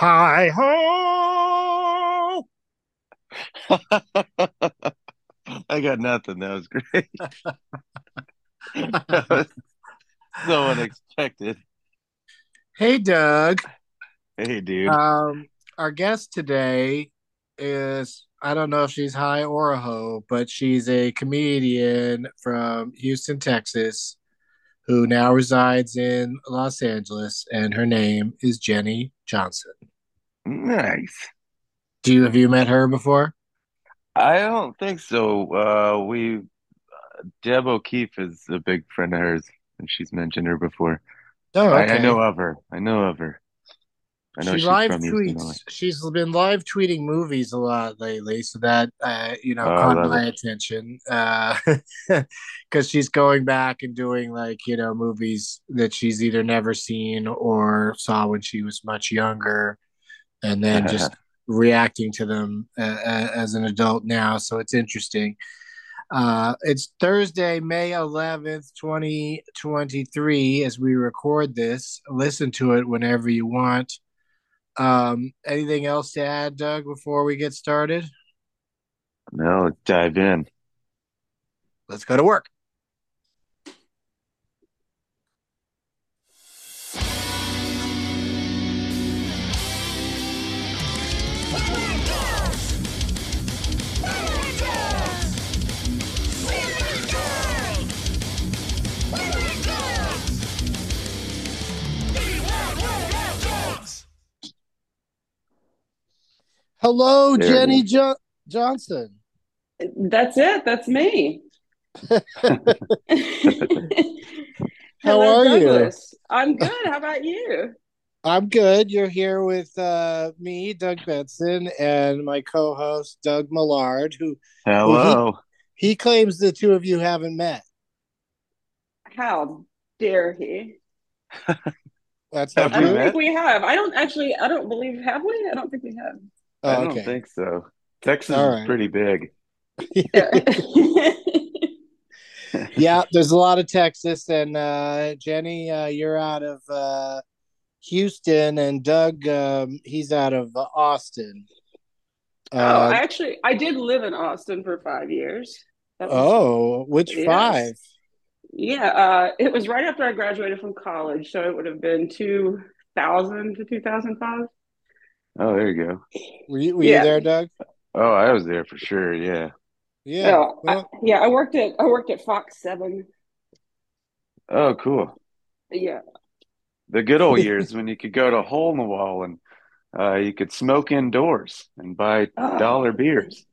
Hi ho! I got nothing. That was great. that was so unexpected. Hey, Doug. Hey, dude. Um, our guest today is I don't know if she's high or a hoe, but she's a comedian from Houston, Texas, who now resides in Los Angeles, and her name is Jenny Johnson. Nice. Do you have you met her before? I don't think so. Uh, we uh, Deb O'Keefe is a big friend of hers, and she's mentioned her before. Oh, I, okay. I know of her. I know of her. I know she she's live tweets. She's been live tweeting movies a lot lately, so that uh, you know Oh, caught my it. attention. Because she's going back and doing like you know movies that she's either never seen or saw when she was much younger, and then just reacting to them uh, uh, as an adult now. So it's interesting. Uh, it's Thursday, May 11th, 2023, as we record this. Listen to it whenever you want. Um, anything else to add, Doug, before we get started? No, dive in. Let's go to work. Hello, There Jenny jo- Johnson. That's it. That's me. How Hello, are you? I'm good. How about you? I'm good. You're here with uh, me, Doug Benson, and my co-host Doug Mellard, who Hello. he claims the two of you haven't met. How dare he? That's Have not I don't think we have. I don't actually. I don't believe. Have we? I don't think we have. Oh, I don't okay. think so. Texas All is right. pretty big. Yeah. yeah, there's a lot of Texas, and uh, Jenny, uh, you're out of uh, Houston, and Doug, um, he's out of uh, Austin. oh, I Uh, actually I did live in Austin for five years. Was, oh, which Yes. five? yeah. Uh, it was right after I graduated from college, so it would have been two thousand to two thousand five. Oh, there you go. Were you, were Yeah. you there, Doug? Oh, I was there for sure. Yeah. Yeah. Oh, I, yeah. I worked at I worked at Fox Seven. Oh, cool. Yeah. The good old years when you could go to Hole in the Wall and uh, you could smoke indoors and buy Oh. dollar beers.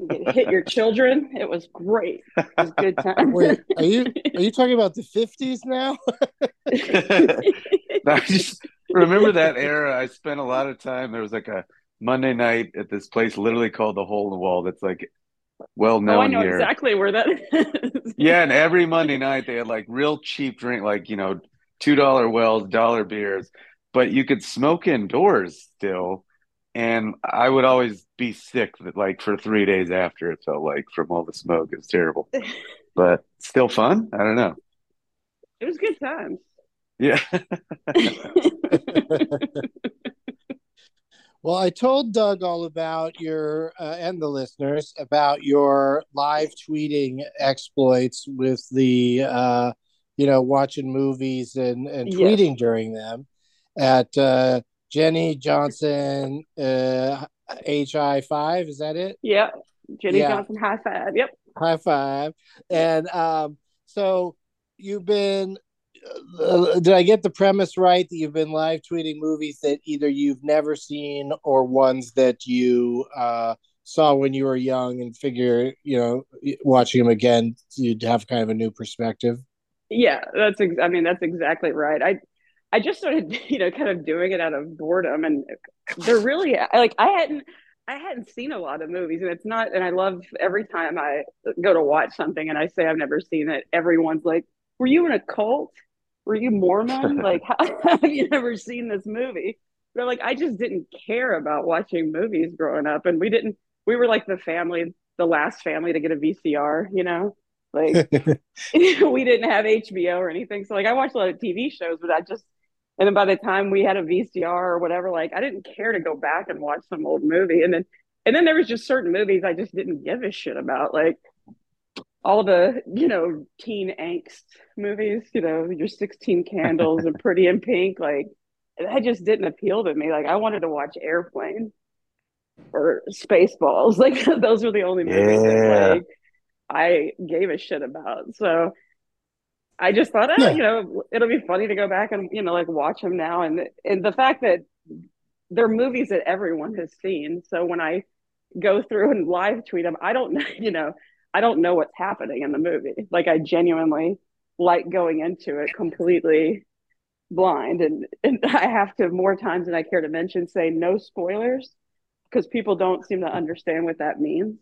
You hit your children. It was great. It was a good time. wait, are you are you talking about the fifties now? I just remember that era. I spent a lot of time. There was like a Monday night at this place, literally called the Hole in the Wall. That's like well oh, I know here. exactly where that is. Yeah, and every Monday night they had like real cheap drink, like you know, two dollar wells, dollar beers, but you could smoke indoors still. And I would always be sick, like for three days after. It felt like from all the smoke. It was terrible, but still fun. I don't know. It was good times. Yeah. Well, I told Doug all about your uh, and the listeners about your live tweeting exploits with the uh, you know watching movies and and Yes. tweeting during them at uh, Jenny Johnson, uh, HI five. Is that it? Yeah, Jenny Yeah. Johnson high five. Yep. High five. And um, so you've been. Uh, did I get the premise right that you've been live tweeting movies that either you've never seen or ones that you uh, saw when you were young and figure, you know, watching them again, you'd have kind of a new perspective? Yeah, that's ex- I mean that's exactly right. I I just started you know kind of doing it out of boredom and they're really like I hadn't I hadn't seen a lot of movies and it's not and I love every time I go to watch something and I say I've never seen it everyone's like were you in a cult? Were you Mormon? like how have you never seen this movie? They're like I just didn't care about watching movies growing up and we didn't we were like the family the last family to get a VCR, you know? Like we didn't have HBO or anything. So like I watched a lot of TV shows, but I just and then by the time we had a VCR or whatever, like I didn't care to go back and watch some old movie. And then and then there was just certain movies I just didn't give a shit about. Like all the, you know, teen angst movies, you know, your 16 candles and pretty in pink, like that just didn't appeal to me. Like I wanted to watch Airplane or Spaceballs. Like those were the only movies Yeah. that like I gave a shit about. So I just thought, oh, Yeah. you know, it'll be funny to go back and you know, like watch them now. And and the fact that they're movies that everyone has seen. So when I go through and live tweet them, I don't know, you know, I don't know what's happening in the movie. Like I genuinely like going into it completely blind, and and I have to more times than I care to mention say no spoilers because people don't seem to understand what that means.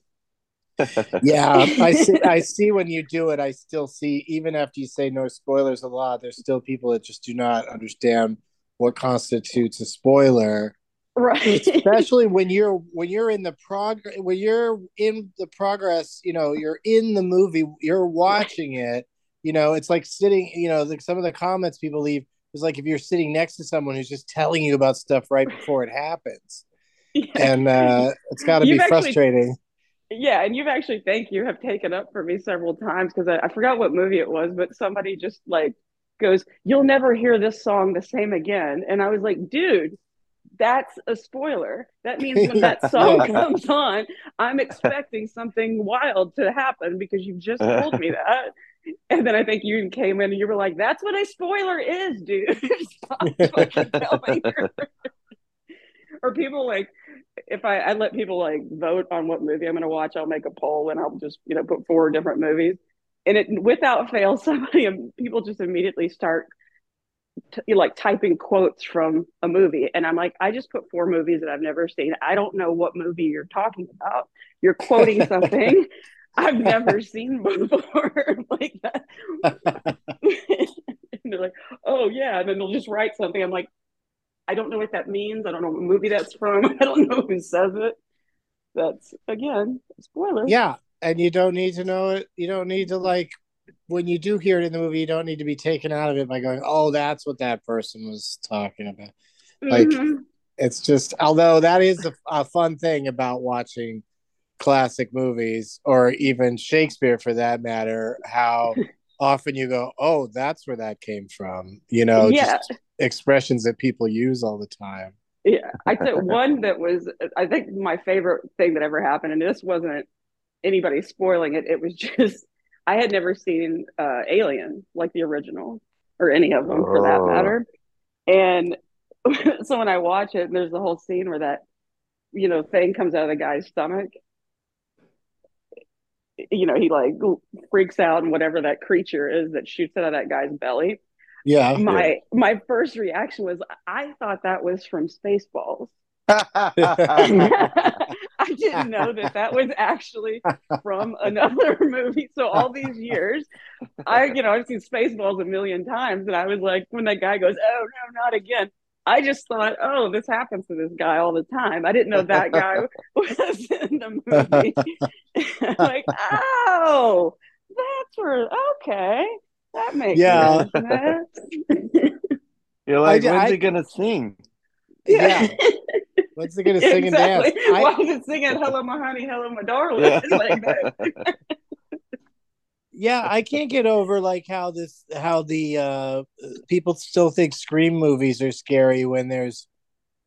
yeah um, i see i see when you do it i still see even after you say no spoilers a lot there's still people that just do not understand what constitutes a spoiler Right. especially when you're when you're in the prog when you're in the progress you know you're in the movie you're watching it you know it's like sitting you know like some of the comments people leave is like if you're sitting next to someone who's just telling you about stuff right before it happens and uh it's got to be actually- frustrating Yeah, and you've actually, thank you, have taken up for me several times because I, I forgot what movie it was, but somebody just like goes, You'll never hear this song the same again. And I was like, Dude, that's a spoiler. That means when that song comes on, I'm expecting something wild to happen because you've just told me that. And then I think you came in and you were like, That's what a spoiler is, dude. Stop fucking telling her. or people like if I, I let people like vote on what movie I'm going to watch, I'll make a poll and I'll just you know put four different movies, and it without fail, somebody people just immediately start t- like typing quotes from a movie, and I'm like, I just put four movies that I've never seen. I don't know what movie you're talking about. You're quoting something I've never seen before, like that. and they're like, oh yeah, and then they'll just write something. I'm like. I don't know what that means. I don't know what movie that's from. I don't know who says it. That's again, spoiler. yeah and you don't need to know it you don't need to like when you do hear it in the movie you don't need to be taken out of it by going oh that's what that person was talking about like- Mhm. it's just although that is a, a fun thing about watching classic movies or even shakespeare for that matter how often you go oh that's where that came from you know Yeah. just expressions that people use all the time yeah. I think one that was, I think my favorite thing that ever happened, and this wasn't anybody spoiling it. It was just I had never seen uh, Alien like the original or any of them for that Oh. matter. And so when I watch it, and there's the whole scene where that you know thing comes out of the guy's stomach. You know, he like freaks out and whatever that creature is that shoots out of that guy's belly. yeah my my first reaction was I thought that was from Spaceballs. I didn't know that that was actually from another movie. So all these years, I you know I've seen Spaceballs a million times, and I was like, when that guy goes, "Oh no, not again." I just thought, oh, this happens to this guy all the time. I didn't know that guy was in the movie. like, oh, that's where okay, that makes Yeah. sense. You're like, I- when's I- he gonna sing? Yeah what's it gonna sing and dance exactly. I- Why is it singing "Hello, my honey, hello, my darling"? Yeah. Like that. yeah i can't get over like how this how the uh people still think scream movies are scary when there's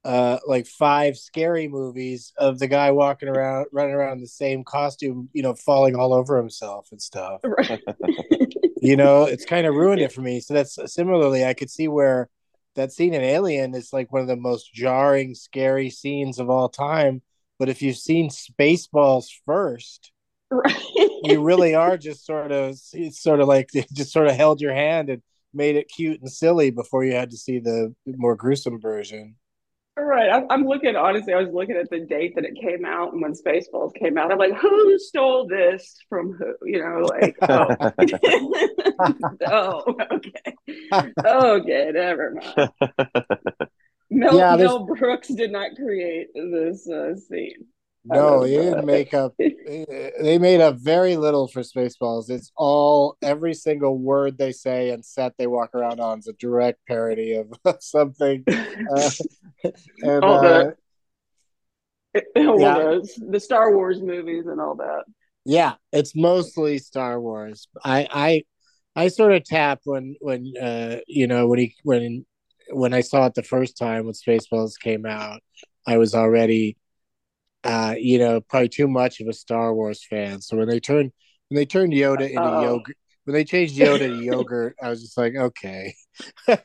uh like five scary movies of the guy walking around running around in the same costume you know falling all over himself and stuff Right. you know it's kind of ruined it for me so that's similarly i could see where that scene in alien is like one of the most jarring scary scenes of all time but if you've seen spaceballs first right. you really are just sort of it's sort of like it just sort of held your hand and made it cute and silly before you had to see the more gruesome version Right. I'm, I'm looking, honestly, I was looking at the date that it came out and when Spaceballs came out. I'm like, who stole this from who? You know, like, oh, oh okay. Okay, never mind. Mel, Yeah, there's- Mel Brooks did not create this uh, scene. No, was, they didn't make up. They made up very little for Spaceballs. It's all every single word they say and set they walk around on is a direct parody of something. Uh, and All uh, that. Well, Yeah. the, the Star Wars movies and all that. yeah, it's mostly Star Wars. I I I sort of tapped when when uh you know when he when when I saw it the first time when Spaceballs came out. I was already uh you know probably too much of a Star Wars fan. So when they turned when they turned Yoda into Uh-oh. yogurt when they changed Yoda to yogurt, I was just like, okay. Oh,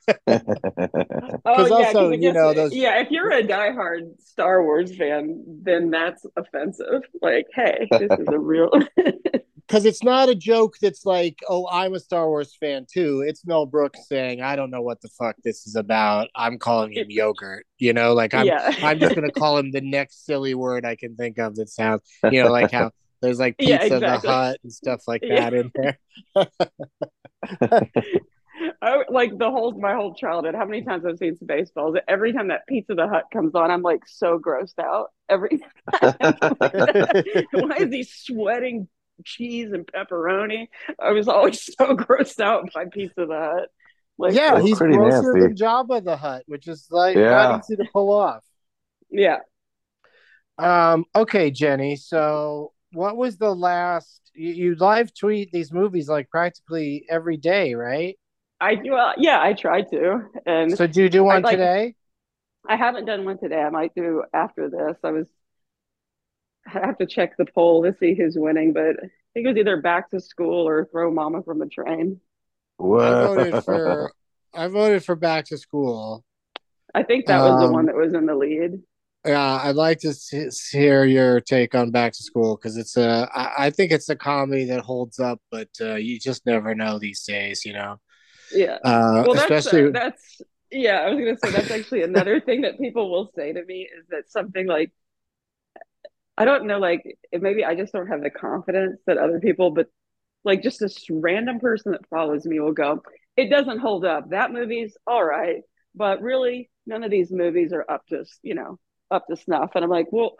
'Cause yeah, also, I you know, those- Yeah, if you're a diehard Star Wars fan, then that's offensive. Like, hey, this is a real. Because it's not a joke that's like, oh, I'm a Star Wars fan too. It's Mel Brooks saying, I don't know what the fuck this is about. I'm calling him yogurt. You know, like I'm yeah. I'm just gonna call him the next silly word I can think of that sounds, you know, like how there's like Yeah, pizza exactly. the hut and stuff like Yeah. that in there. I, like the whole my whole childhood. How many times I've seen Spaceballs? Every time that Pizza the Hutt comes on, I'm like so grossed out. Every why is he sweating cheese and pepperoni? I was always so grossed out by Pizza the Hutt. Like, yeah, he's pretty grosser nasty. than Jabba the Hutt, which is like Yeah. not easy to pull off. yeah. Um, okay, Jenny. So, what was the last? You, you live tweet these movies like practically every day, right? I well, yeah, I tried to, and So, do you do one like- today? I haven't done one today. I might do after this. I was I have to check the poll to see who's winning, but I think it was either back to school or throw mama from the train. I voted for. I voted for Back to School. I think that was the Um, one that was in the lead. Yeah, I'd like to s- hear your take on Back to School because it's a. I, I think it's a comedy that holds up, but uh, you just never know these days, you know. Yeah. Uh, Well, that's especially uh, that's yeah. I was gonna say that's actually another thing that people will say to me is that something like I don't know, like maybe I just don't have the confidence that other people, but like just this random person that follows me will go, it doesn't hold up. That movie's all right, but really none of these movies are up to you know up to snuff. And I'm like, well,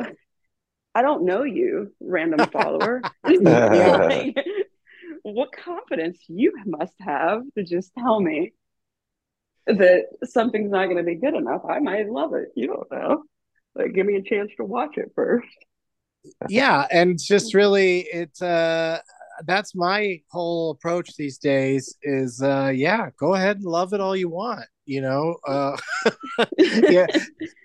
I don't know you, random follower. Like, what confidence you must have to just tell me that something's not going to be good enough. I might love it. You don't know. Like, give me a chance to watch it first. Yeah and just really it's uh that's my whole approach these days is uh yeah go ahead and love it all you want you know uh yeah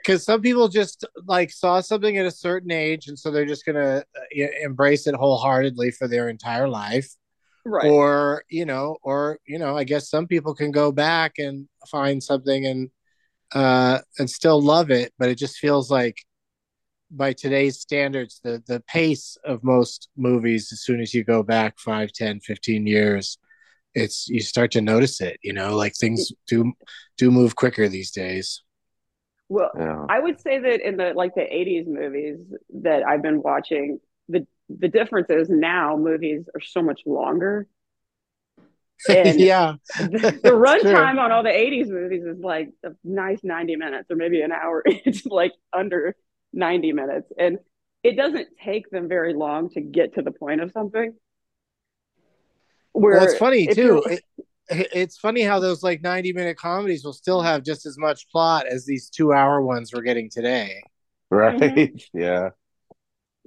because some people just like saw something at a certain age and so they're just gonna uh, embrace it wholeheartedly for their entire life Right. or you know or you know i guess some people can go back and find something and uh and still love it but it just feels like by today's standards the the pace of most movies as soon as you go back 5 10 15 years it's you start to notice it you know like things do do move quicker these days well, yeah. I would say that in the like the 80s movies that I've been watching, the the difference is now movies are so much longer. And yeah the, the runtime on all the 80s movies is like a nice 90 minutes or maybe an hour. It's like under 90 minutes. And it doesn't take them very long to get to the point of something. Where well it's funny too it, it's funny how those like 90 minute comedies will still have just as much plot as these two hour ones we're getting today Right. Mm-hmm. Yeah.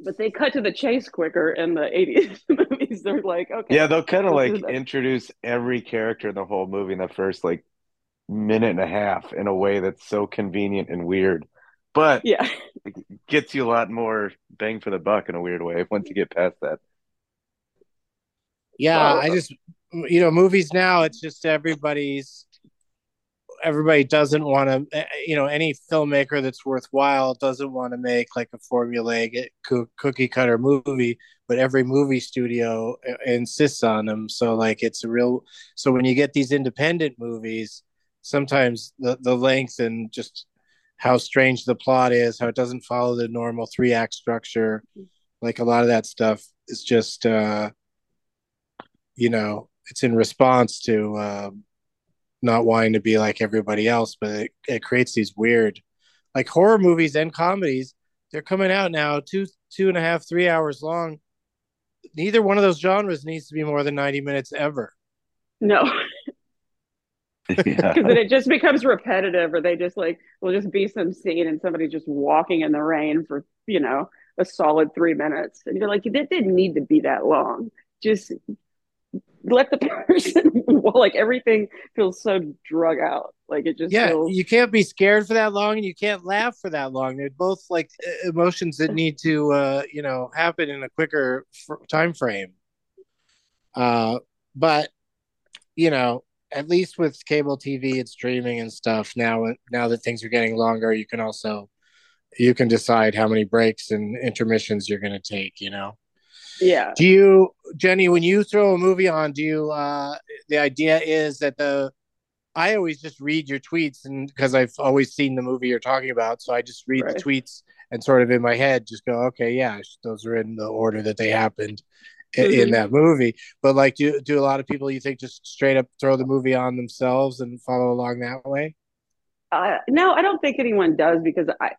but they cut to the chase quicker in the 80s movies. They're like, okay. Yeah, they'll kind of like introduce every character in the whole movie in the first like minute and a half in a way that's so convenient and weird but yeah, it gets you a lot more bang for the buck in a weird way once you get past that. Yeah, Well, I just you know movies now. It's just everybody's everybody doesn't want to eh, eh, you know any filmmaker that's worthwhile doesn't want to make like a formulaic eh, cookie cutter movie but every movie studio uh, insists on them so like it's a real so when you get these independent movies sometimes the the length and just how strange the plot is how it doesn't follow the normal three act structure like a lot of that stuff is just uh you know it's in response to um not wanting to be like everybody else, but it, it creates these weird, like horror movies and comedies. They're coming out now, two two and a half, three hours long. Neither one of those genres needs to be more than ninety minutes ever. no, yeah. because then it just becomes repetitive, or they just like will just be some scene and somebody just walking in the rain for you know a solid three minutes, and you're like, that didn't need to be that long. Just let the person like everything feels so drug out. Like it just Yeah, feels you can't be scared for that long, and you can't laugh for that long. They're both like emotions that need to, uh, you know, happen in a quicker f- time frame. Uh, but you know, at least with cable TV and streaming and stuff now, now that things are getting longer, you can also you can decide how many breaks and intermissions you're going to take. You know. yeah. Do you, Jenny, when you throw a movie on, do you, uh, the idea is that the, I always just read your tweets and because I've always seen the movie you're talking about. So I just read Right. the tweets and sort of in my head just go, okay, yeah, those are in the order that they happened i- in that movie. But like, do, do a lot of people you think just straight up throw the movie on themselves and follow along that way? Uh, no, I don't think anyone does because I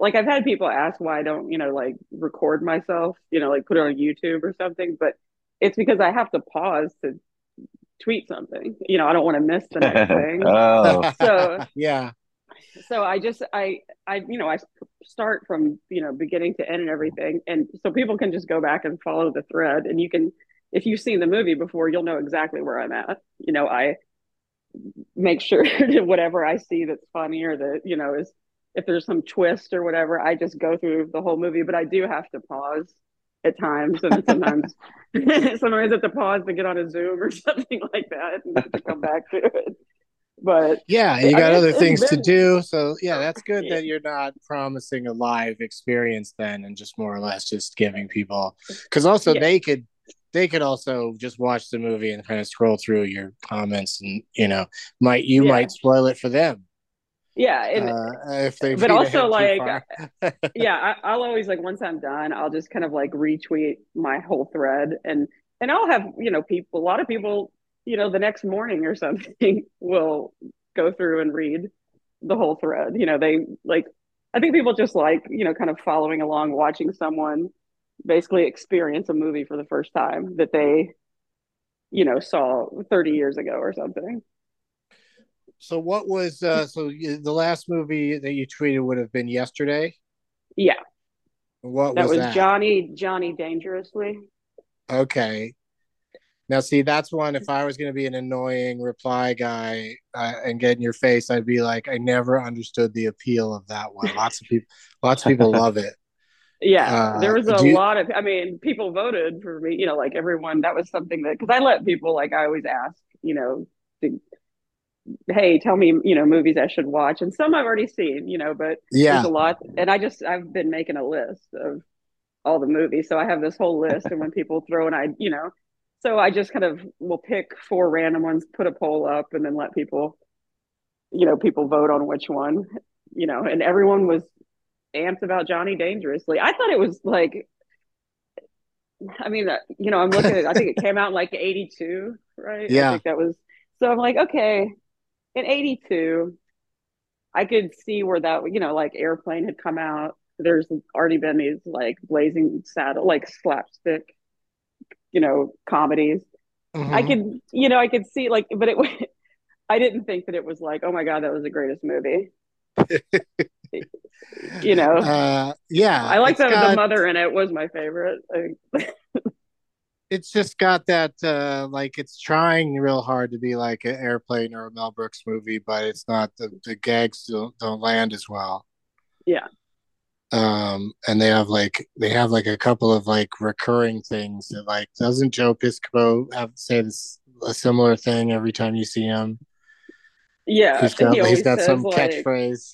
like I've had people ask why I don't, you know, like record myself, you know, like put it on YouTube or something, but it's because I have to pause to tweet something. You know, I don't want to miss the next thing. oh, So yeah. So I just I I you know I start from you know beginning to end and everything, and so people can just go back and follow the thread, and you can if you've seen the movie before, you'll know exactly where I'm at. You know, I make sure that whatever I see that's funny or that you know is if there's some twist or whatever, I just go through the whole movie, but I do have to pause at times, and sometimes sometimes I have to pause to get on a Zoom or something like that and to come back to it. But Yeah, you I got mean, other things to do. So yeah, that's good Yeah. that you're not promising a live experience then and just more or less just giving people because also Yeah. they could they could also just watch the movie and kind of scroll through your comments and you know might you Yeah. might spoil it for them yeah, and uh, if they but also, like, yeah I, i'll always like once i'm done i'll just kind of like retweet my whole thread and and i'll have you know people a lot of people you know the next morning or something will go through and read the whole thread you know they like i think people just like you know kind of following along watching someone basically experience a movie for the first time that they you know saw 30 years ago or something. So what was uh so the last movie that you tweeted would have been yesterday? Yeah. What that was, was that? Johnny johnny dangerously. Okay. Now, see, that's one. If I was going to be an annoying reply guy uh, and get in your face, I'd be like, I never understood the appeal of that one. Lots of people, lots of people love it. Yeah, Uh, there was a you- lot of, I mean, people voted for me, you know, like everyone, that was something that, because I let people, like, I always ask, you know, to, hey, tell me, you know, movies I should watch. And some I've already seen, you know, but Yeah. there's a lot. And I just, I've been making a list of all the movies. So I have this whole list. and when people throw an I, you know, so I just kind of will pick four random ones, put a poll up, and then let people, you know, people vote on which one, you know, and everyone was amped about Johnny Dangerously. I thought it was like, I mean, uh, you know, I'm looking at, I think it came out in like 82, right? Yeah. I think that was, so I'm like, okay, in 82, I could see where that, you know, like Airplane had come out. There's already been these like blazing saddle, like slapstick, you know, comedies. I Mhm. could, you know, I could see like, but it, I didn't think that it was like, oh my God, that was the greatest movie. you know, Uh, yeah. I like that got- the mother in it was my favorite. It's just got that, uh, like, it's trying real hard to be like an airplane or a Mel Brooks movie, but it's not. The, the gags don't, don't land as well. Yeah. Um, and they have like they have like a couple of like recurring things that like doesn't Joe Piscopo have say this a similar thing every time you see him? Yeah, He's got he he's got some like- catchphrase.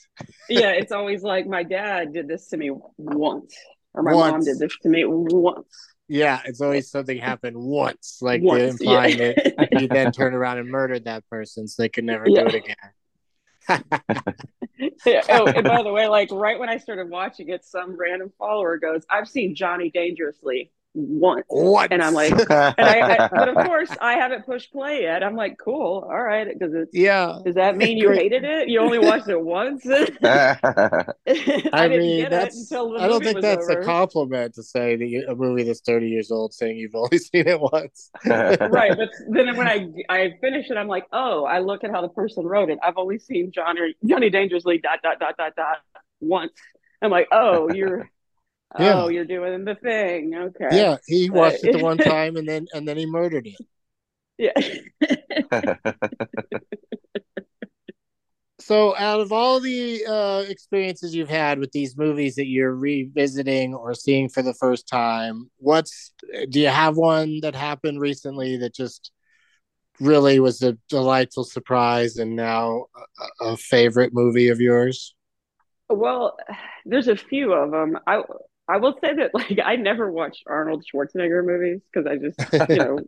yeah, it's always like my dad did this to me once, or my mom did this to me once. Yeah, it's always something happened once, like Once, implying yeah. that you then turn around and murdered that person so they could never Yeah. do it again. Yeah, oh, and by the way, like right when I started watching it, some random follower goes, "I've seen Johnny Dangerously once," What? and I'm like, and I, I but of course I haven't pushed play yet. I'm like, cool, all right, because it's. yeah. Does that mean you hated it? You only watched it once? I, I, mean, that's. until the I don't think that's over. a compliment to say that you, a movie that's thirty years old saying you've only seen it once. right but then when i i finish it i'm like oh i look at how the person wrote it i've only seen johnny johnny dangerously dot dot dot dot dot once i'm like oh you're Yeah. oh you're doing the thing okay Yeah, he watched it the one time and then and then he murdered it. yeah So, out of all the uh, experiences you've had with these movies that you're revisiting or seeing for the first time, what's do you have one that happened recently that just really was a delightful surprise and now a, a favorite movie of yours? well there's a few of them i i will say that like i never watched arnold schwarzenegger movies because i just you know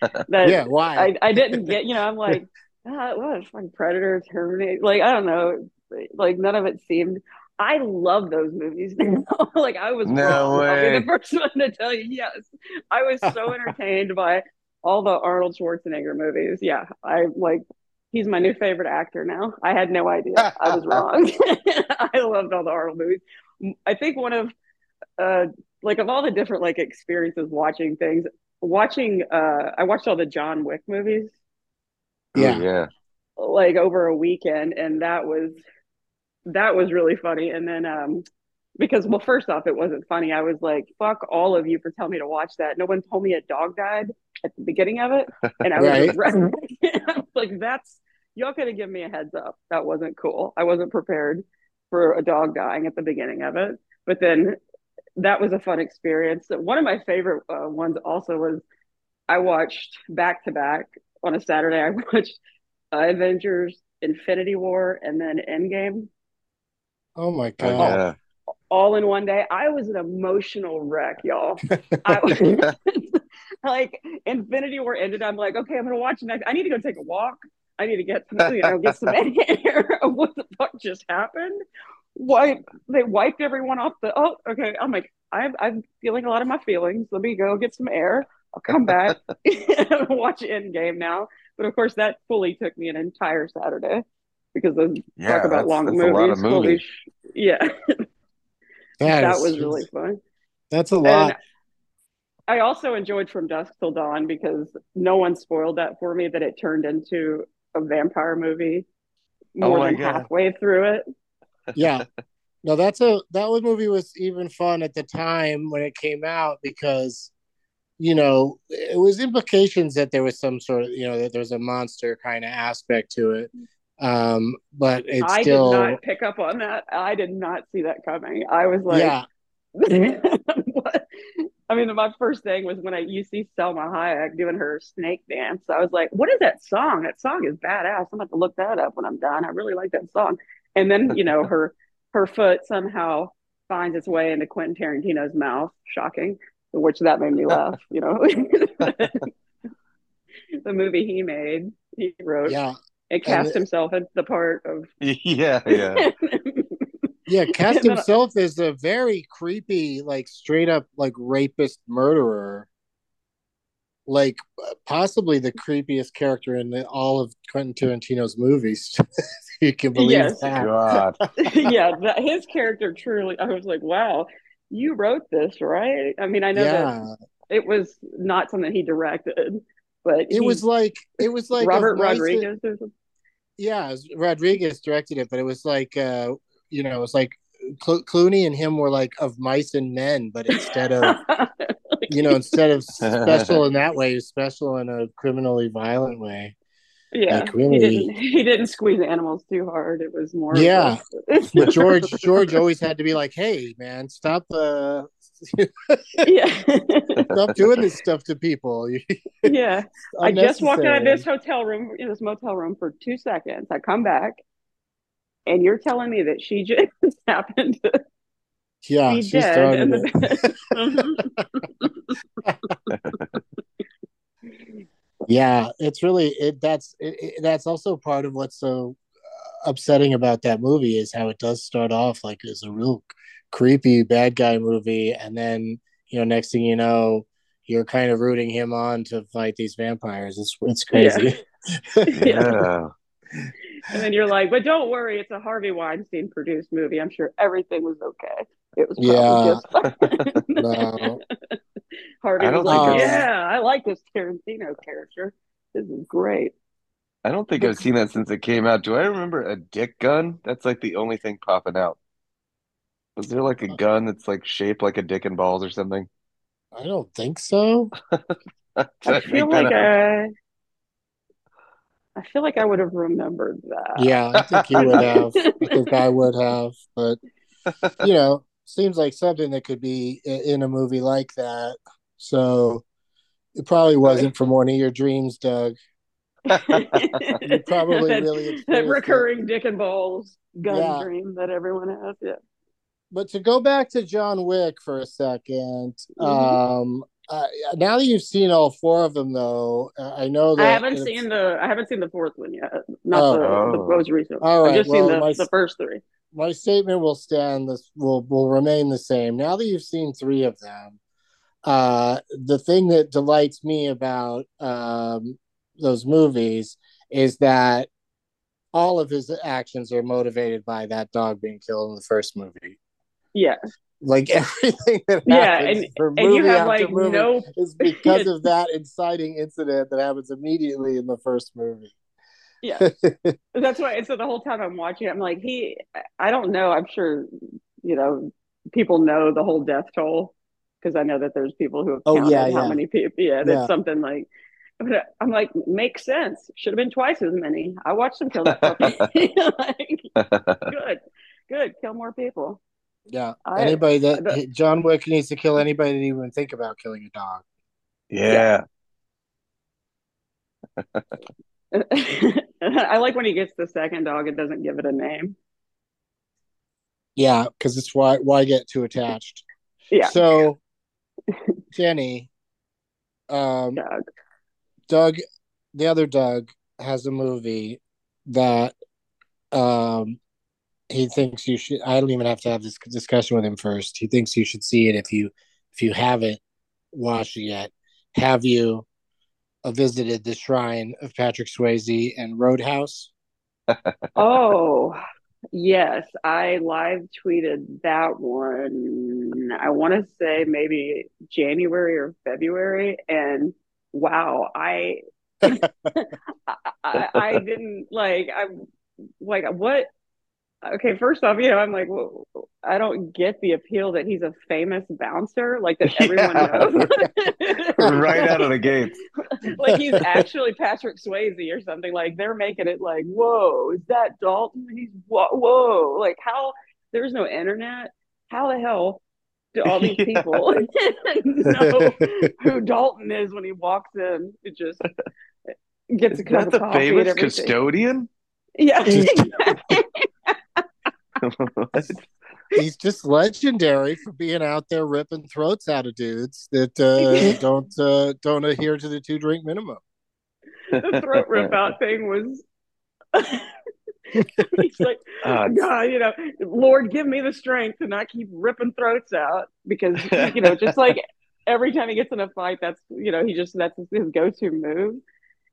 that yeah, why? I, I didn't get, you know, I'm like, ah, what, fucking Predator, Terminator, like, I don't know, like, none of it seemed, I love those movies like, I was No wrong. I'll be way. the first one to tell you, yes. I was so entertained by all the Arnold Schwarzenegger movies. Yeah, I like, he's my new favorite actor now. I had no idea. I was wrong. I loved all the Arnold movies. I think one of, uh, like, of all the different, like, experiences watching things, watching uh I watched all the John Wick movies. Yeah. yeah. like over a weekend and that was that was really funny. And then um because well first off it wasn't funny. I was like fuck all of you for telling me to watch that. No one told me a dog died at the beginning of it and I was Right. I was like that's y'all could have given me a heads up. That wasn't cool. I wasn't prepared for a dog dying at the beginning of it. But then that was a fun experience. One of my favorite uh, ones also was I watched back to back on a Saturday. I watched uh, Avengers, Infinity War, and then Endgame Oh my god. yeah. all in one day. I was an emotional wreck, y'all. I, like Infinity War ended. I'm like, okay, I'm gonna watch next. I need to go take a walk. I need to get some, you know, get some air. what the fuck just happened? Why they wiped everyone off the? Oh, okay. I'm like, I'm I'm feeling a lot of my feelings. Let me go get some air. I'll come back and watch Endgame now. But of course, that fully took me an entire Saturday because those Yeah, talk about long that's a movies. lot of movies. sh- yeah, that, is- was really fun. That's a lot. And I also enjoyed From Dusk Till Dawn because no one spoiled that for me that it turned into a vampire movie oh more Oh than God. halfway through it. Yeah no that's a that was movie was even fun at the time when it came out because you know it was implications that there was some sort of you know that there's a monster kind of aspect to it um but it's I still did not pick up on that. I did not see that coming. I was like, yeah? I mean, my first thing was when I you see Salma Hayek doing her snake dance. I was like, what is that song? That song is badass. I'm about to look that up when I'm done. I really like that song. And then, you know, her her foot somehow finds its way into Quentin Tarantino's mouth. Shocking. Which that made me laugh, you know. the movie he made, he wrote yeah and cast And- himself in the part of yeah, yeah. yeah cast himself as a very creepy like straight up like rapist murderer like possibly the creepiest character in the, all of quentin tarantino's movies you can believe Yes. that God. yeah, that, his character truly. I was like, wow, you wrote this, right? I mean, I know that it was not something he directed, but it was like it was like Robert Rodriguez. or something. yeah, Rodriguez directed it, but it was like uh you know, it was like Clo- Clooney and him were like of mice and men, but instead of you know, instead of special in that way, special in a criminally violent way. Yeah, Like, really- he didn't. He didn't squeeze animals too hard. It was more. Yeah. But George George always had to be like, "Hey, man, stop uh, yeah, stop doing this stuff to people." yeah. I just walked out of this hotel room, in this motel room, for two seconds. I come back, and you're telling me that she just happened to Yeah, be she dead started it. Yeah, it's really it. That's it, it- that's also part of what's so uh, upsetting about that movie is how it does start off like as a real creepy bad guy movie, and then you know next thing you know you're kind of rooting him on to fight these vampires. It's it's crazy. Yeah. and then you're like, but don't worry, it's a Harvey Weinstein produced movie. I'm sure everything was okay. It was probably Yeah. just No. Harvey I was don't like, yeah, I like this Tarantino character. This is great. I don't think I've seen that since it came out. Do I remember a dick gun? That's like the only thing popping out. Was there like a uh, gun that's like shaped like a dick and balls or something? I don't think so. Did I feel like up? I, I feel like I would have remembered that. Yeah, I think you would have. I think I would have, but you know, seems like something that could be in a movie like that. So it probably wasn't from one of your dreams, Doug. You probably that, really that experienced it. recurring dick and balls gun Yeah. dream that everyone has. Yeah. But to go back to John Wick for a 2nd Mhm. um, uh, now that you've seen all four of them, though, I know that I haven't seen the I haven't seen the fourth one yet. Not Oh. the, the Oh. most recent. All I've right, just seen the, my- the first three. My statement will stand this will will remain the same. Now that you've seen three of them uh the thing that delights me about um those movies is that all of his actions are motivated by that dog being killed in the first movie. Yeah. like everything that Yeah, happens and- for And movie you have after like movie no is because of that inciting incident that happens immediately in the first movie yeah. That's why and so the whole time I'm watching it, I'm like, he I don't know, I'm sure, you know, people know the whole death toll because I know that there's people who have Oh, counted yeah, how yeah. many people yeah, Yeah. something like but I'm like, makes sense. Should have been twice as many. I watched them kill that puppy. like, good, good, kill more people. yeah I- anybody that the- john wick needs to kill anybody that even think about killing a dog Yeah. I like when he gets the second dog and doesn't give it a name. Yeah, because it's why why get too attached. Yeah, So, Jenny, um, dog. Doug, the other Doug has a movie that um he thinks you should. I don't even have to have this discussion with him first. He thinks you should see it if you if you haven't watched it yet. Have you Uh, visited the shrine of Patrick Swayze and Roadhouse? Oh, yes. I live tweeted that one. I want to say maybe January or February. And wow, I, I, I, I didn't like, I'm like, what? Okay, first off, you know, I'm like, well, I don't get the appeal that he's a famous bouncer, like that everyone Yeah. knows. right out of the gates. like he's actually Patrick Swayze or something. Like they're making it like, whoa, is that Dalton? He's whoa, whoa. Like how there's no internet. How the hell do all these Yeah. people know who Dalton is when he walks in? It just gets a cup of coffee and famous custodian? Yeah? He's just legendary for being out there ripping throats out of dudes that uh, don't uh, don't adhere to the two drink minimum. the throat rip out thing was. He's like, it's- God, you know, Lord, give me the strength to not keep ripping throats out because, you know, just like every time he gets in a fight, that's, you know, he just, that's his go to move.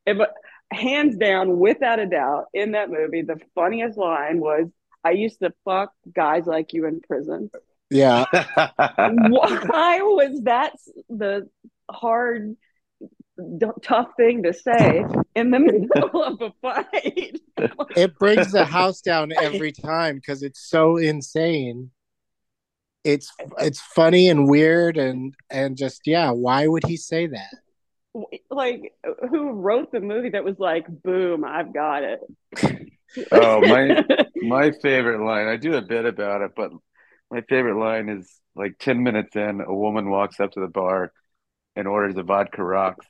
And, but hands down, without a doubt, in that movie, the funniest line was, I used to fuck guys like you in prison. Yeah, Why was that the hard, d- tough thing to say in the middle of a fight? it brings the house down every time because it's so insane. It's it's funny and weird and and just yeah. Why would he say that? like who wrote the movie that was like, boom, I've got it. Oh, my my favorite line. I do a bit about it, but my favorite line is like 10 minutes in, a woman walks up to the bar and orders a vodka rocks.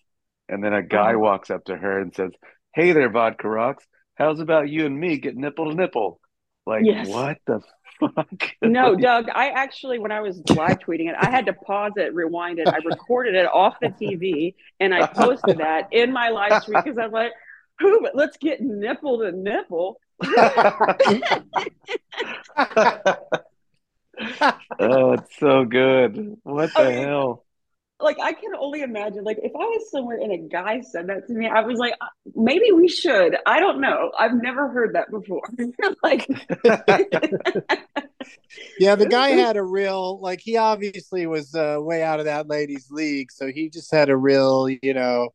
And then a guy Oh. walks up to her and says, Hey there, vodka rocks. How's about you and me get nipple to nipple? Like, Yes. what the fuck? No, Doug, I actually, when I was live tweeting it, I had to pause it, rewind it. I recorded it off the TV and I posted that in my live stream because I'm like, who, but let's get nipple to nipple. oh, it's so good. What the I mean, hell? Like, I can only imagine, like, if I was somewhere and a guy said that to me, I was like, maybe we should. I don't know. I've never heard that before. like, Yeah, the guy had a real like he obviously was uh, way out of that lady's league, so he just had a real, you know,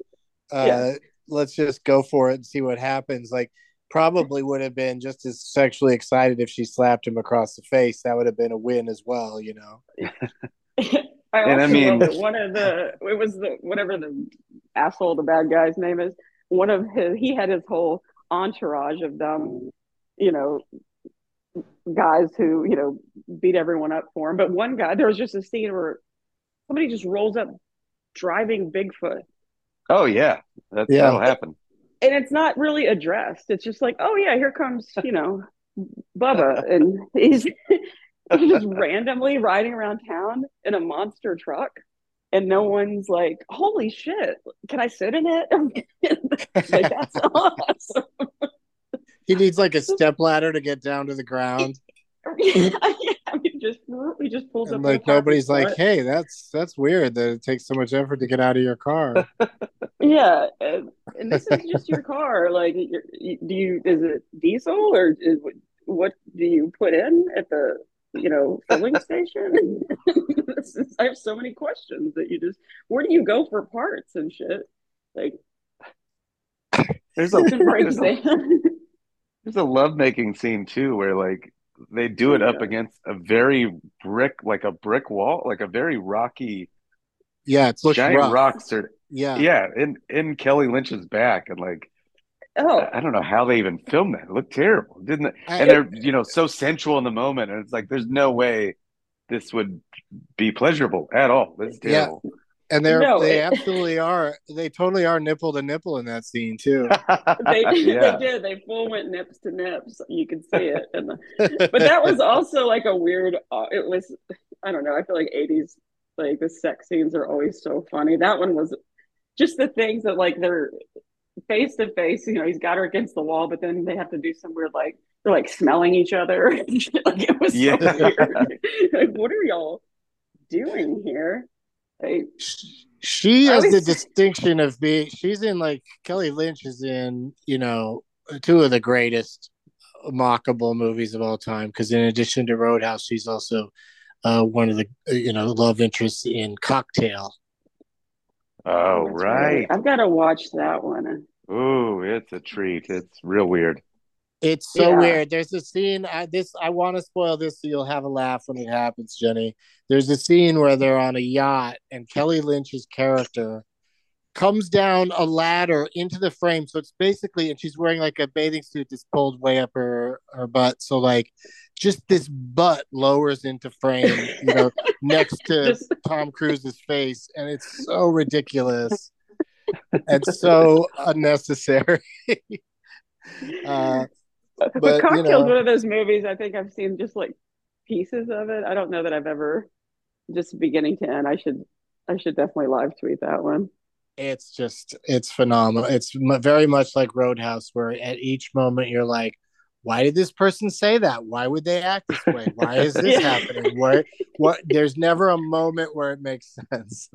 uh Yeah. Let's just go for it and see what happens. Like probably would have been just as sexually excited if she slapped him across the face. That would have been a win as well, you know. I also And I mean- love that one of the it was the whatever the asshole the bad guy's name is. One of his he had his whole entourage of them, you know, guys who you know beat everyone up for him. But one guy, there was just a scene where somebody just rolls up driving Bigfoot, Oh, yeah. That's, Yeah. That'll happen. and it's not really addressed. It's just like, oh yeah, here comes you know Bubba, and he's he's just randomly riding around town in a monster truck, and no one's like, holy shit, can I sit in it? like that's awesome. He needs like a step ladder to get down to the ground. yeah, I mean, just he just pulls And up. like nobody's like, spot. hey, that's that's weird that it takes so much effort to get out of your car. Yeah, and, and this is just your car. Like, do you is it diesel or is what do you put in at the you know filling station? This is- I have so many questions that you just where do you go for parts and shit? Like, There's a, it breaks there's a, down. there's a lovemaking scene too where like they do it up against a very brick, like a brick wall, like a very rocky, Yeah, it looks giant rough. rocks are Yeah. yeah in in Kelly Lynch's back and like Oh, I don't know how they even filmed that. It looked terrible, didn't it? And they're you know so sensual in the moment, and it's like there's no way this would be pleasurable at all. This is Yeah. terrible. And they're No, they it- absolutely are. They totally are nipple to nipple in that scene too. they, yeah. they did. They full went nips to nips. You could see it. And the, but that was also like a weird. Uh, it was. I don't know. I feel like '80s like the sex scenes are always so funny. That one was just the things that like they're face to face. You know, he's got her against the wall, but then they have to do some weird like they're like smelling each other. like it was Yeah. so weird. like, what are y'all doing here? Like, she I has the distinction of being she's in like Kelly Lynch is in, you know, two of the greatest mockable movies of all time because in addition to Roadhouse, she's also uh, one of the you know love interests in Cocktail. Oh that's right. I've got to watch that one. Ooh, it's a treat. It's real weird. It's so Yeah. weird. There's a scene. I, this I want to spoil this so you'll have a laugh when it happens, Jenny. There's a scene where they're on a yacht and Kelly Lynch's character comes down a ladder into the frame. So it's basically, and she's wearing like a bathing suit that's pulled way up her her butt. So like, just this butt lowers into frame, you know, next to Just- Tom Cruise's face, and it's so ridiculous and so unnecessary. uh, But, But, you Cocktail's know- one of those movies I think I've seen just like pieces of it. I don't know that I've ever just beginning to end. I should I should definitely live tweet that one. it's just it's phenomenal it's m- very much like roadhouse where at each moment you're like why did this person say that why would they act this way why is this Yeah. happening what what there's never a moment where it makes sense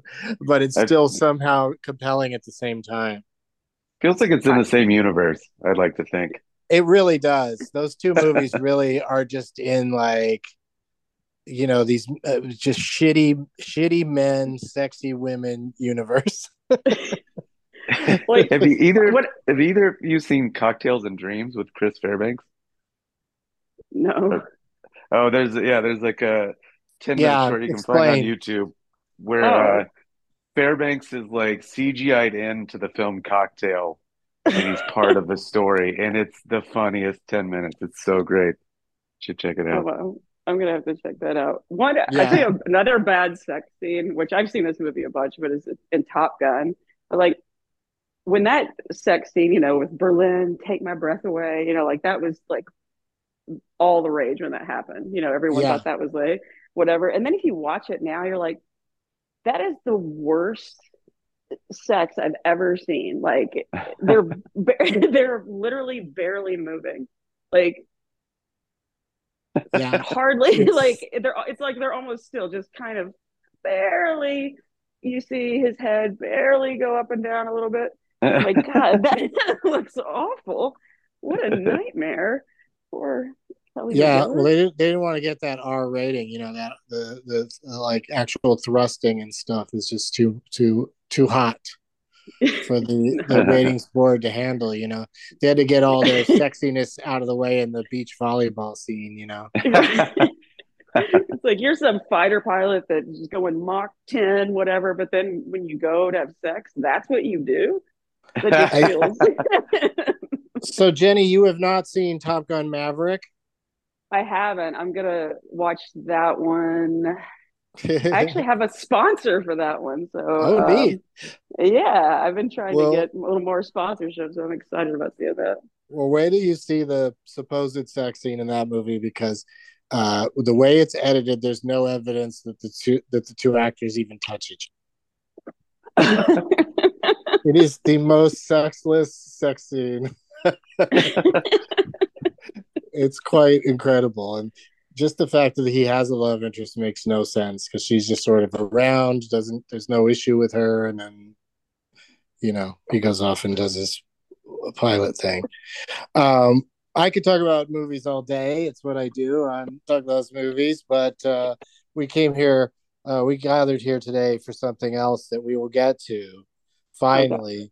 but it's I- still somehow compelling at the same time Feels like it's in the same universe. I'd like to think. it really does those two movies really are just in like you know these uh, just shitty shitty men sexy women universe Like have you either what have either of you seen Cocktails and Dreams with Chris Fairbanks? No. Oh, there's yeah, there's like a ten Yeah, minute short you can find on. YouTube where Oh. uh, Fairbanks is like CGI'd into the film Cocktail, and he's part of the story, and it's the funniest ten minutes. It's so great. Should check it Oh, out. wow. I'm gonna have to check that out. One, Yeah. I think another bad sex scene, which I've seen this movie a bunch, but is in Top Gun. But like when that sex scene, you know, with Berlin, take my breath away, you know, like that was like all the rage when that happened. You know, everyone Yeah. thought that was like whatever. And then if you watch it now, you're like, that is the worst sex I've ever seen. Like they're they're literally barely moving. Like Yeah. hardly like they're it's like they're almost still just kind of barely you see his head barely go up and down a little bit my god that looks awful what a nightmare for Kelly Yeah, McGillis. well, they didn't, they didn't want to get that R rating. You know that the the uh, like actual thrusting and stuff is just too too too hot for the the ratings board to handle. You know, they had to get all their sexiness out of the way in the beach volleyball scene. You know, it's like you're some fighter pilot that's just going Mach 10 whatever but then when you go to have sex that's what you do that just feels so Jenny, you have not seen Top Gun Maverick. I haven't I'm gonna watch that one I actually have a sponsor for that one. So, Oh, um, neat. yeah, I've been trying Well- to get a little more sponsorship, so I'm excited about seeing that. Well, wait till you see the supposed sex scene in that movie because uh, the way it's edited, there's no evidence that the two that the two actors even touch each. other. It is the most sexless sex scene. it's quite incredible, and just the fact that he has a love interest makes no sense because she's just sort of around. Doesn't there's no issue with her, and then you know he goes off and does his pilot thing. Um, I could talk about movies all day. It's what I do. I'm talk about those movies, but uh, we came here, uh, we gathered here today for something else that we will get to finally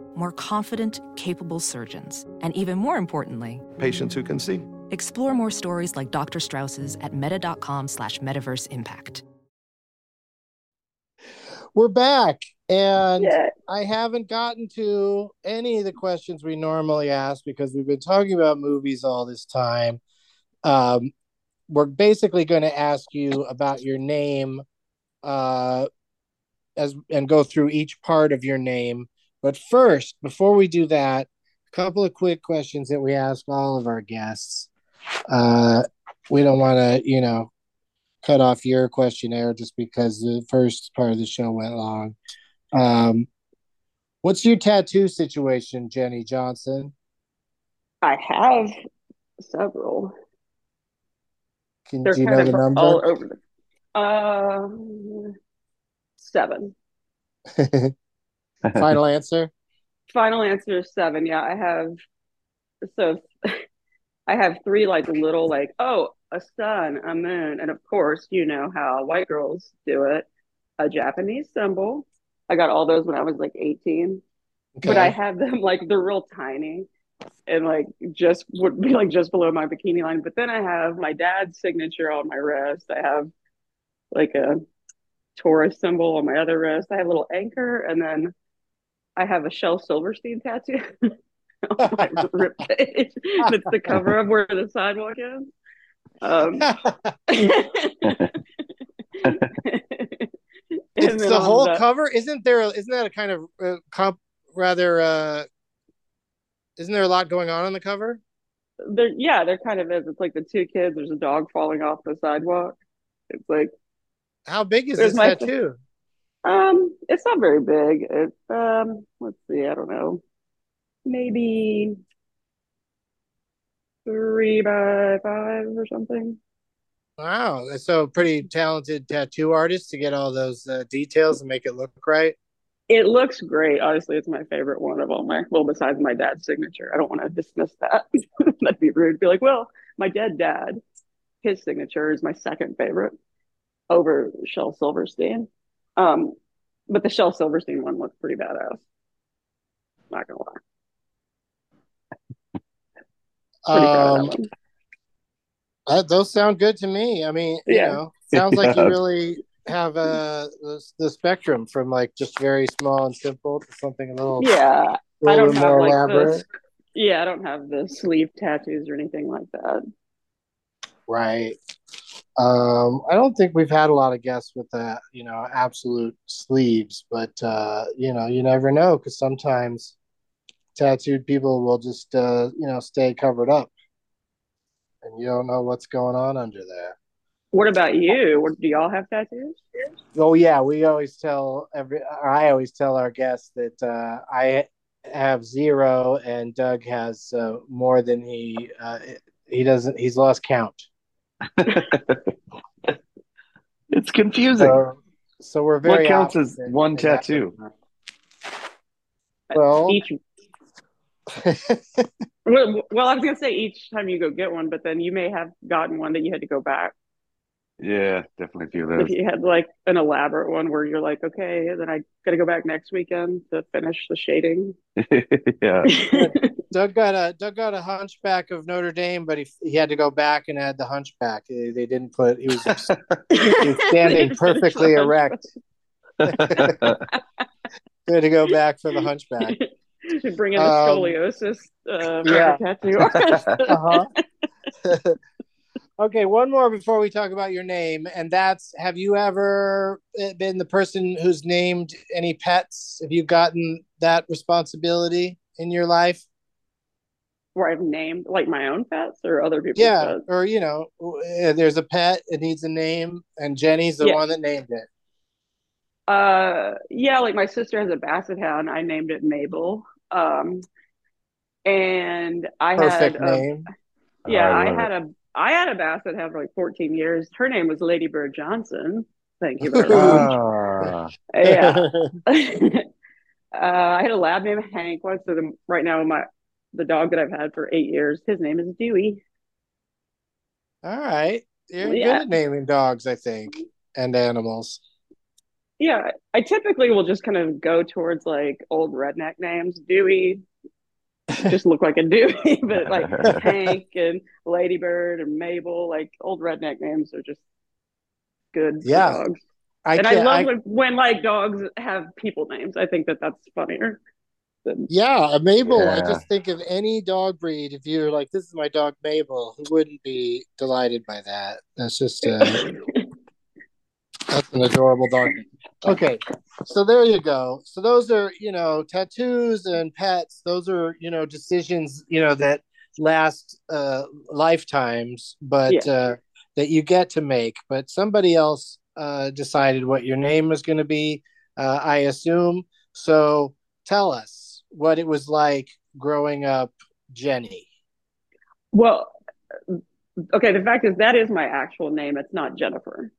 More confident, capable surgeons. And even more importantly, Patients who can see. explore more stories like Dr. Strauss's at meta.com slash metaverse impact. We're back, and Yeah. I haven't gotten to any of the questions we normally ask because we've been talking about movies all this time. Um, we're basically going to ask you about your name, uh, as and go through each part of your name. But first, before we do that, a couple of quick questions that we ask all of our guests. Uh, we don't want to, you know, cut off your questionnaire just because the first part of the show went long. Um, what's your tattoo situation, Jenny Johnson? I have several. Can They're you know the number? all over the. Um, seven. Final answer. Final answer is seven. Yeah, I have. So, I have three like little like oh a sun, a moon, and of course you know how white girls do it, a Japanese symbol. I got all those when I was like eighteen, but I have them like they're real tiny, and like just would be like just below my bikini line. But then I have my dad's signature on my wrist. I have like a Taurus symbol on my other wrist. I have a little anchor, and then I have a Shel Silverstein tattoo on my rib cage. That's the cover of where the sidewalk is. Um, it's the whole the- cover. Isn't there? Isn't that a kind of uh, comp? Rather, uh, isn't there a lot going on on the cover? There, yeah, there kind of is. It's like the two kids. There's a dog falling off the sidewalk. It's like, How big is this tattoo? Um, it's not very big. It's um, let's see, I don't know, maybe three by five or something. Wow, so pretty talented tattoo artist to get all those uh, details and make it look right. It looks great. Honestly, it's my favorite one of all my well, besides my dad's signature. I don't want to dismiss that. That'd be rude. Be like, well, my dead dad, his signature is my second favorite over Shel Silverstein. Um, but the Shel Silverstein one looks pretty badass. Not gonna lie. Pretty Um, that one. that, those sound good to me. I mean, you Yeah. know, sounds like you really have uh the, the spectrum from like just very small and simple to something a little, Yeah, I little don't have more like elaborate. this. Yeah, I don't have the sleeve tattoos or anything like that. Right. Um, I don't think we've had a lot of guests with that, you know, absolute sleeves, but uh, you know, you never know because sometimes tattooed people will just uh, you know, stay covered up and you don't know what's going on under there. What about you? What, do y'all have tattoos? Oh yeah, we always tell every I always tell our guests that uh I have zero and Doug has uh, more than he uh he doesn't he's lost count. It's confusing. So so we're very what counts as one tattoo? Well, Each. Well, well, I was gonna say each time you go get one, but then you may have gotten one that you had to go back. Yeah, definitely a few of If you had like an elaborate one where you're like, okay, then I gotta go back next weekend to finish the shading. yeah. Doug got a Doug got a hunchback of Notre Dame, but he he had to go back and add the hunchback. They, they didn't put he was he was standing perfectly erect. They had to go back for the hunchback. to bring in the Um, scoliosis uh, yeah. tattoo. Uh-huh. Okay, one more before we talk about your name, and that's have you ever been the person who's named any pets? Have you gotten that responsibility in your life? Where I've named like my own pets or other people's Yeah, pets. or you know, uh, there's a pet, it needs a name, and Jenny's the Yeah. one that named it. Uh, yeah, like my sister has a basset hound. I named it Mabel. Um, and I Perfect had a, name. yeah, Oh, I I, love had a I had a basset hound for like 14 years. Her name was Lady Bird Johnson. Thank you very much. Ah, yeah. uh, I had a lab named Hank once. So the, right now, my the dog that I've had for eight years, his name is Dewey. All right. You're Yeah. good at naming dogs, I think, and animals. Yeah, I typically will just kind of go towards like old redneck names. Dewey just look like a Dewey, but like Hank and Ladybird and Mabel, like old redneck names are just good for Yeah. dogs. I and I love I- when, when like dogs have people names. I think that that's funnier. than- Yeah, Mabel. I just think of any dog breed. If you're like, this is my dog Mabel, who wouldn't be delighted by that? That's just uh, that's an adorable dog. Okay, so there you go. So those are you know tattoos and pets. Those are you know decisions you know that last uh, lifetimes, but Yeah. uh, that you get to make. But somebody else uh, decided what your name was going to be. Uh, I assume. So tell us what it was like growing up, Jenny. well, okay. The fact is that is my actual name. It's not Jennifer.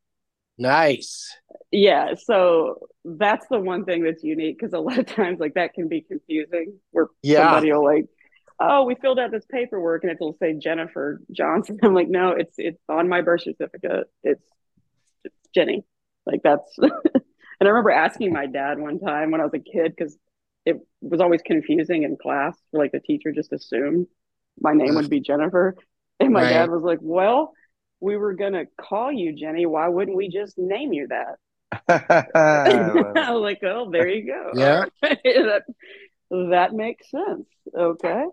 Nice. Yeah, so that's the one thing that's unique because a lot of times like that can be confusing where Yeah. somebody will like, oh, we filled out this paperwork and it'll say Jennifer Johnson. I'm like, no, it's it's on my birth certificate. It's, it's Jenny. Like that's and I remember asking my dad one time when I was a kid because it was always confusing in class where like the teacher just assumed my name would be Jennifer. And my Right. dad was like, Well, we were gonna call you Jenny. Why wouldn't we just name you that? I was like, oh, there you go. Yeah. that, that makes sense. Okay.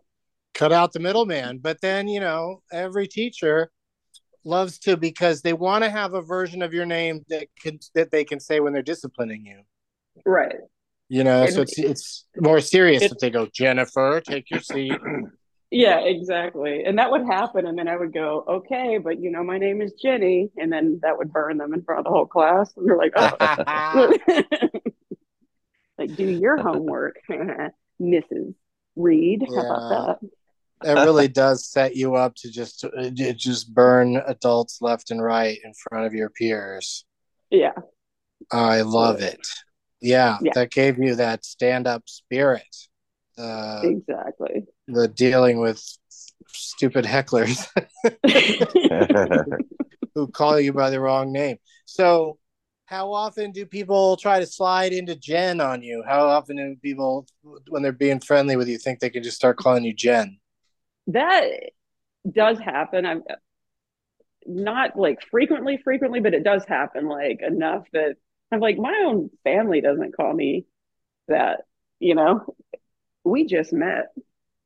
Cut out the middleman. But then, you know, every teacher loves to because they want to have a version of your name that can that they can say when they're disciplining you. Right. You know, And- so it's it's more serious It- if they go, Jennifer, take your seat. Yeah, exactly. And that would happen. And then I would go, okay, but you know, my name is Jenny. And then that would burn them in front of the whole class. And they're like, oh. like, do your homework, Mrs. Reed. How about that? it really does set you up to just it just burn adults left and right in front of your peers. Yeah. I love it. Yeah, Yeah. that gave you that stand-up spirit. Uh, exactly. The dealing with stupid hecklers who call you by the wrong name. So, how often do people try to slide into Jen on you? How often do people, when they're being friendly with you, think they can just start calling you Jen? that does happen. I'm not like frequently, frequently, but it does happen like enough that I'm like, my own family doesn't call me that, you know, we just met.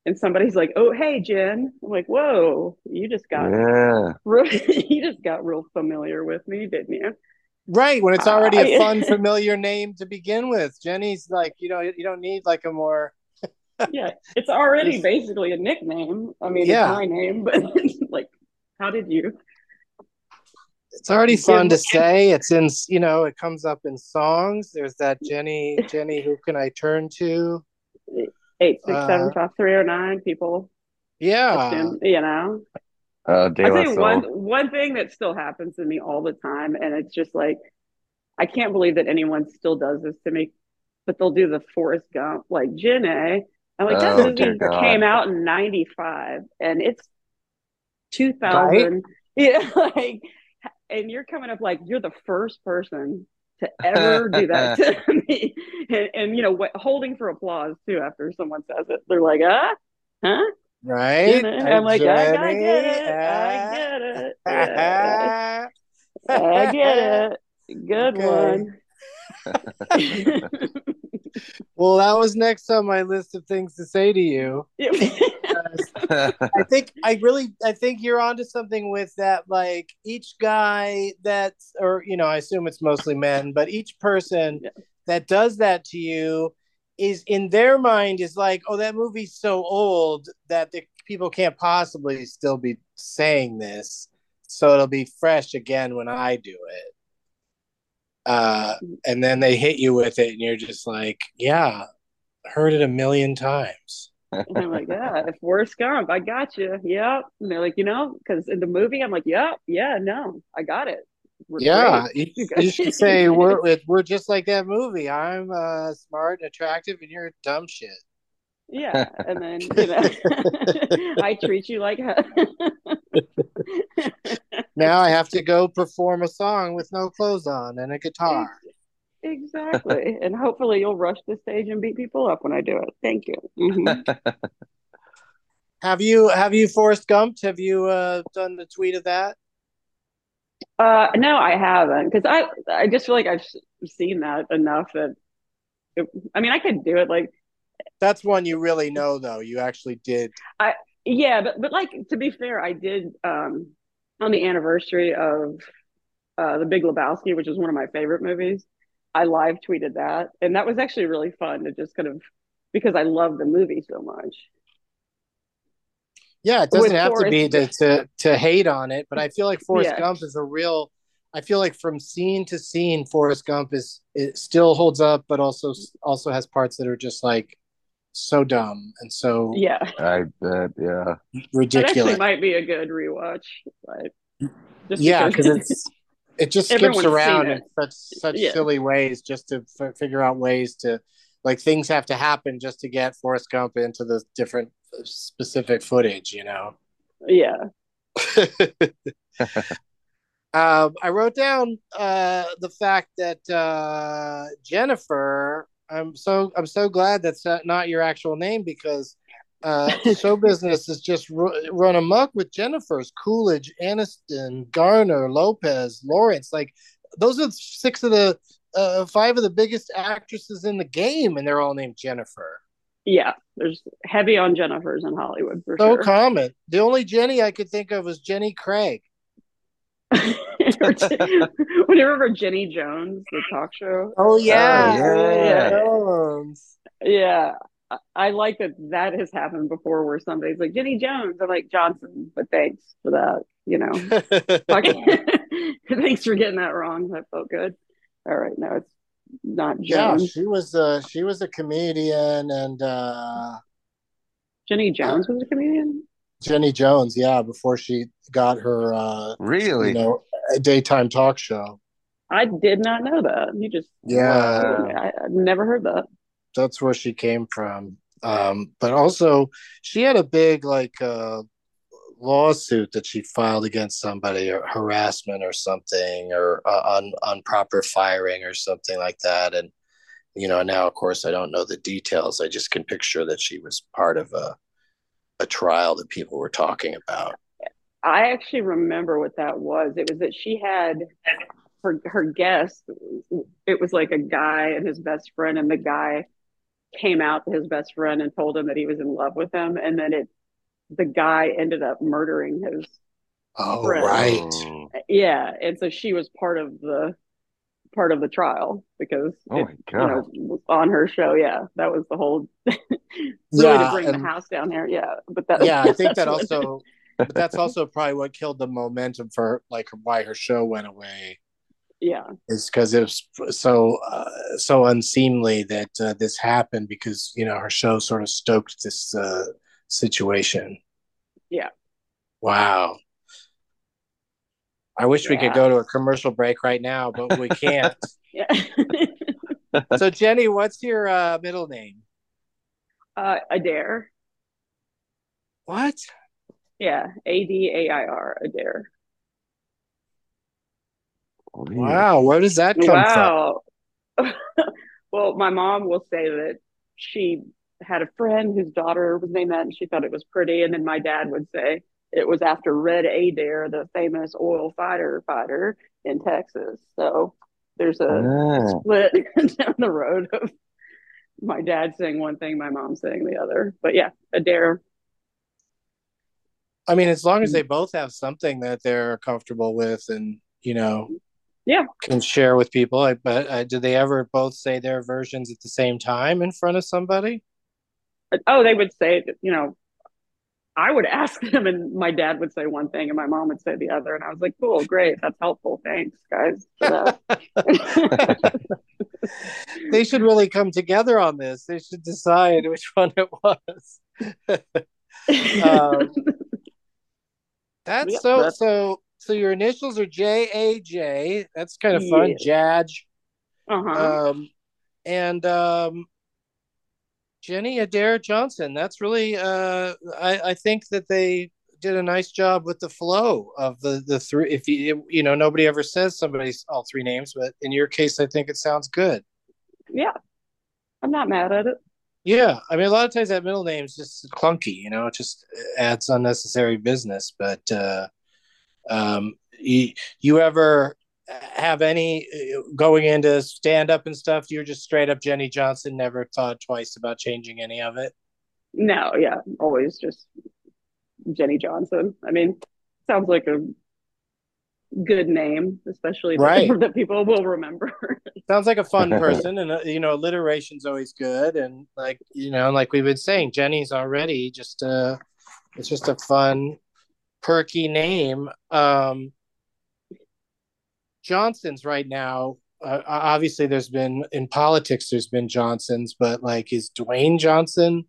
And somebody's like, "Oh, hey, Jen." I'm like, "Whoa, you just got yeah. real, you just got real familiar with me, didn't you?" Right, when it's already a I- fun, familiar name to begin with. Jenny's like, you know, you don't need like a more. Yeah, it's already Just- basically a nickname. I mean, Yeah. it's my name, but like, how did you? It's already fun to say. It's in, you know, it comes up in songs. There's that Jenny, Jenny, who can I turn to? Eight six Uh, seven five three zero nine. People Yeah, assume, you know. Uh, I La tell you one one thing that still happens to me all the time, and it's just like I can't believe that anyone still does this to me. But they'll do the Forrest Gump, like Jen A. I'm like, that Oh, movie came out in '95, and it's 2000. Yeah, like, and you're coming up like you're the first person to ever do that to me, and, and you know, what, holding for applause too after someone says it. They're like, ah, huh? right. I'm like, I, I get it, I get it. Yeah. I get it. Good one. Well, that was next on my list of things to say to you. I think I really I think you're onto something with that like each guy that's or you know I assume it's mostly men but each person Yeah. that does that to you is in their mind is like oh that movie's so old that the people can't possibly still be saying this so it'll be fresh again when I do it. Uh and then they hit you with it and you're just like yeah heard it a million times And I'm like, yeah, if Forrest Gump, I got you. Yep. And they're like, you know, because in the movie, I'm like, yep, yeah, no, I got it. We're Yeah, you, You you should say we're we're just like that movie. I'm uh, smart and attractive, and you're dumb shit. Yeah. And then, you know, I treat you like Now I have to go perform a song with no clothes on and a guitar. Exactly. And hopefully you'll rush the stage and beat people up when I do it. Thank you. Mhm. Have you have you Forrest Gumped? Have you uh, done the tweet of that? Uh, no, I haven't because I I just feel like I've seen that enough that it, I mean I could do it like That's one you really know, though. You actually did. I yeah, but but like to be fair, I did um on the anniversary of uh The Big Lebowski, which is one of my favorite movies. I live tweeted that, and that was actually really fun to just kind of because I love the movie so much. Yeah, it doesn't With have to be to, to to hate on it, but I feel like Forrest Yeah. Gump is a real. I feel like from scene to scene, Forrest Gump is it still holds up, but also also has parts that are just like so dumb and so Yeah, I bet, yeah. that actually ridiculous. might be a good rewatch. Like, just yeah, because it's it just skips Everyone's around in such such Yeah. silly ways just to f- figure out ways to like things have to happen just to get Forrest Gump into the different uh, specific footage, you know. yeah. um, I wrote down uh, the fact that uh, Jennifer. I'm so I'm so glad that's not- not your actual name because uh, show business is just ru- run amok with Jennifer's Coolidge, Aniston, Garner, Lopez, Lawrence. Like those are six of the uh, five of the biggest actresses in the game, and they're all named Jennifer. Yeah, there's heavy on Jennifer's in Hollywood for So sure. common. The only Jenny I could think of was Jenny Craig. when you remember Jenny Jones, the talk show? Oh yeah. Yeah. Jones. Yeah. I- I like that that has happened before where somebody's like, Jenny Jones. I'm like, Johnson, but thanks for that. You know, thanks for getting that wrong. That felt good. All right. No, it's not Jones. yeah, she was uh she was a comedian and uh Jenny Jones was a comedian. Jenny Jones, yeah, before she got her uh Really? you know daytime talk show. I did not know that. You just Yeah, I, I've never heard that. That's where she came from. Um, but also she had a big like uh lawsuit that she filed against somebody or harassment or something or uh, un, improper firing or something like that and you know now of course i don't know the details i just can picture that she was part of a a trial that people were talking about I actually remember what that was. It was that she had her her guest. It was like a guy and his best friend, and the guy came out to his best friend and told him that he was in love with him, and then it the guy ended up murdering his oh Right. right. Yeah, and so she was part of the part of the trial because Oh it, my you know on her show. Yeah, that was the whole really Yeah, to bring and- the house down here. Yeah, but that yeah i think that also but that's also probably what killed the momentum for like why her show went away yeah is because it was so uh, so unseemly that uh, this happened because you know her show sort of stoked this uh, situation. Yeah. Wow. I wish we could go to a commercial break right now, but we can't. yeah. so Jenny, what's your uh, middle name? uh, Adair. What? Yeah, A D A I R, Adair. Wow, where does that come from? Well, my mom will say that she had a friend whose daughter was named that and she thought it was pretty. And then my dad would say it was after Red Adair, the famous oil fighter fighter in Texas. So there's a Ah. split down the road of my dad saying one thing, my mom saying the other. But yeah, Adair. I mean, as long as they both have something that they're comfortable with and, you know, Yeah. can share with people. I but uh, did they ever both say their versions at the same time in front of somebody? Oh, they would say, you know, I would ask them, and my dad would say one thing, and my mom would say the other. And I was like, cool, great. That's helpful. Thanks, guys. they should really come together on this. They should decide which one it was. um, that's Yep, so that's- so so your initials are J A J. That's kind of fun. Jaj. uh-huh. Um and um Jenny Adair Johnson. That's really uh I, I think that they did a nice job with the flow of the the three if you you know nobody ever says somebody's all three names, but in your case I think it sounds good. yeah. I'm not mad at it. Yeah, I mean, a lot of times that middle name's just clunky, you know, it just adds unnecessary business. But uh, um, you, you ever have any uh, going into stand up and stuff? You're just straight up Jenny Johnson, never thought twice about changing any of it. No, yeah. Always just Jenny Johnson. I mean, sounds like a good name, especially that- Right. that people will remember. Sounds like a fun person, and uh, you know, alliteration's always good. And like you know, like we've been saying, Jenny's already just uh, it's just a fun, perky name. Um, Johnson's right now. Uh, obviously, there's been in politics. There's been Johnsons, but like, is Dwayne Johnson?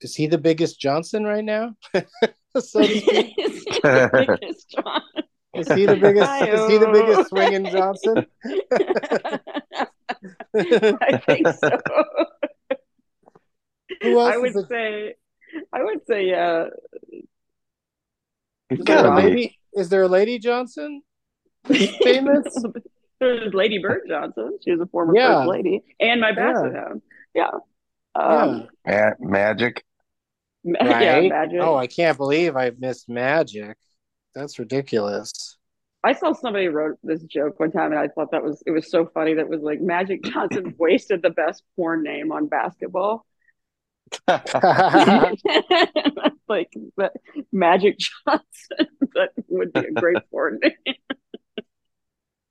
Is he the biggest Johnson right now? so to speak? Biggest John. is he the biggest? Is he the biggest swinging Johnson? I think so. Who else I would a- say, I would say, yeah. It's Is there a lady? Is there a lady Johnson? Famous? There's Lady Bird Johnson. She was a former Yeah. first lady, and my basset hound. Yeah. Um, Ma- magic. ma- yeah. yeah, magic. Oh, I can't believe I missed Magic. That's ridiculous. I saw somebody wrote this joke one time, and I thought that was it was so funny. That was like Magic Johnson wasted the best porn name on basketball. like that Magic Johnson. that would be a great porn name.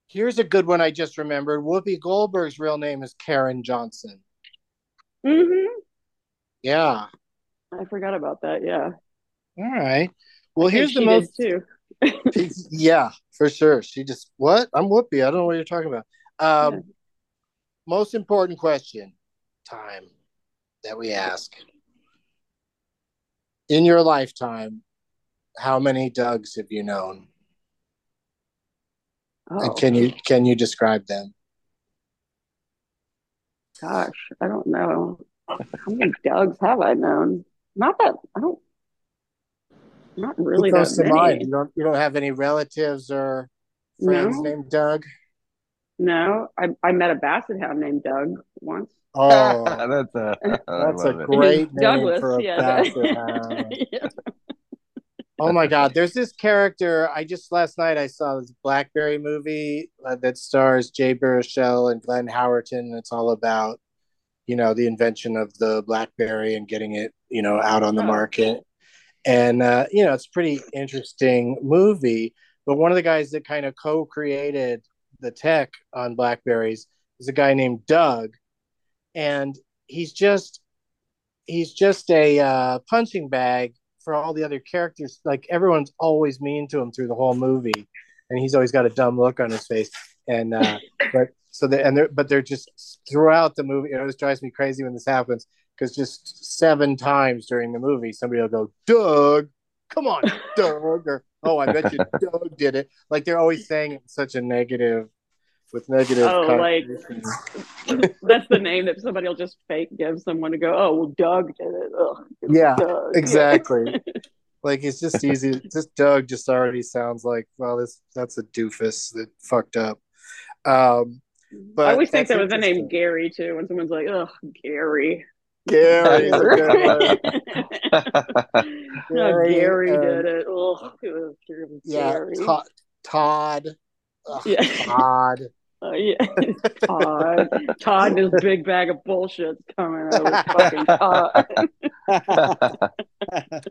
Here's a good one I just remembered. Whoopi Goldberg's real name is Karen Johnson. Mm-hmm. Yeah. I forgot about that. Yeah. All right. Well, I here's the most. too. yeah, for sure. She just what? I'm Whoopi. I don't know what you're talking about. Um, Yeah. Most important question time that we ask in your lifetime. How many Dougs have you known? And Oh can you can you describe them? gosh, I don't know. How many Dougs have I known? Not that I don't. Not really Who that to many. mind? You don't you don't have any relatives or friends No. named Doug? No, I I met a basset hound named Doug once. Oh, that's a I that's a love it. great name Douglas, for a yeah. basset hound. Yeah. Oh my God! There's this character. I just last night I saw this BlackBerry movie uh, that stars Jay Baruchel and Glenn Howerton. And it's all about, you know, the invention of the BlackBerry and getting it, you know, out on the market. And uh, you know, it's a pretty interesting movie. But one of the guys that kind of co-created the tech on Blackberries is a guy named Doug, and he's just he's just a uh, punching bag for all the other characters. Like everyone's always mean to him through the whole movie, and he's always got a dumb look on his face. And uh, but so they and they're but they're just throughout the movie. It always drives me crazy when this happens because just seven times during the movie, somebody will go, "Doug, come on, Doug," or "Oh, I bet you Doug did it." Like they're always saying it in such a negative, with negative. Oh, like- That's the name that somebody will just fake give someone to go. Oh well, Doug did it. Ugh, it Yeah, Doug. exactly. like it's just easy. Just Doug just already sounds like well, this that's a doofus that fucked up. Um, but I always think that's there was a name. Gary too. When someone's like, "Oh, Gary." Gary is a good one. no, Gary, Gary um, did it. Ugh, it was Yeah, Gary. Todd. Todd. Ugh, Yeah. Todd. Uh, yeah, Todd. Todd and his big bag of bullshit's coming out with fucking Todd.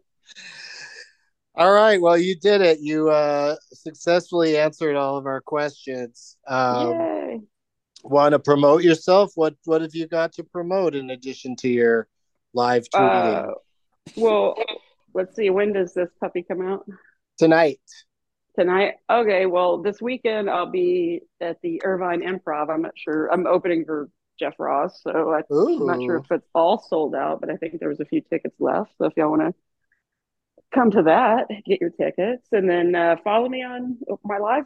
All right. Well, you did it. You uh, successfully answered all of our questions. Um, Yay. Want to promote yourself? What What have you got to promote in addition to your live tweeting Uh, well, let's see. When does this puppy come out? tonight? Tonight? Okay. Well, this weekend I'll be at the Irvine Improv. I'm not sure. I'm opening for Jeff Ross, so I'm not sure if it's all sold out, but I think there was a few tickets left. So if y'all want to come to that, get your tickets, and then uh, follow me on my live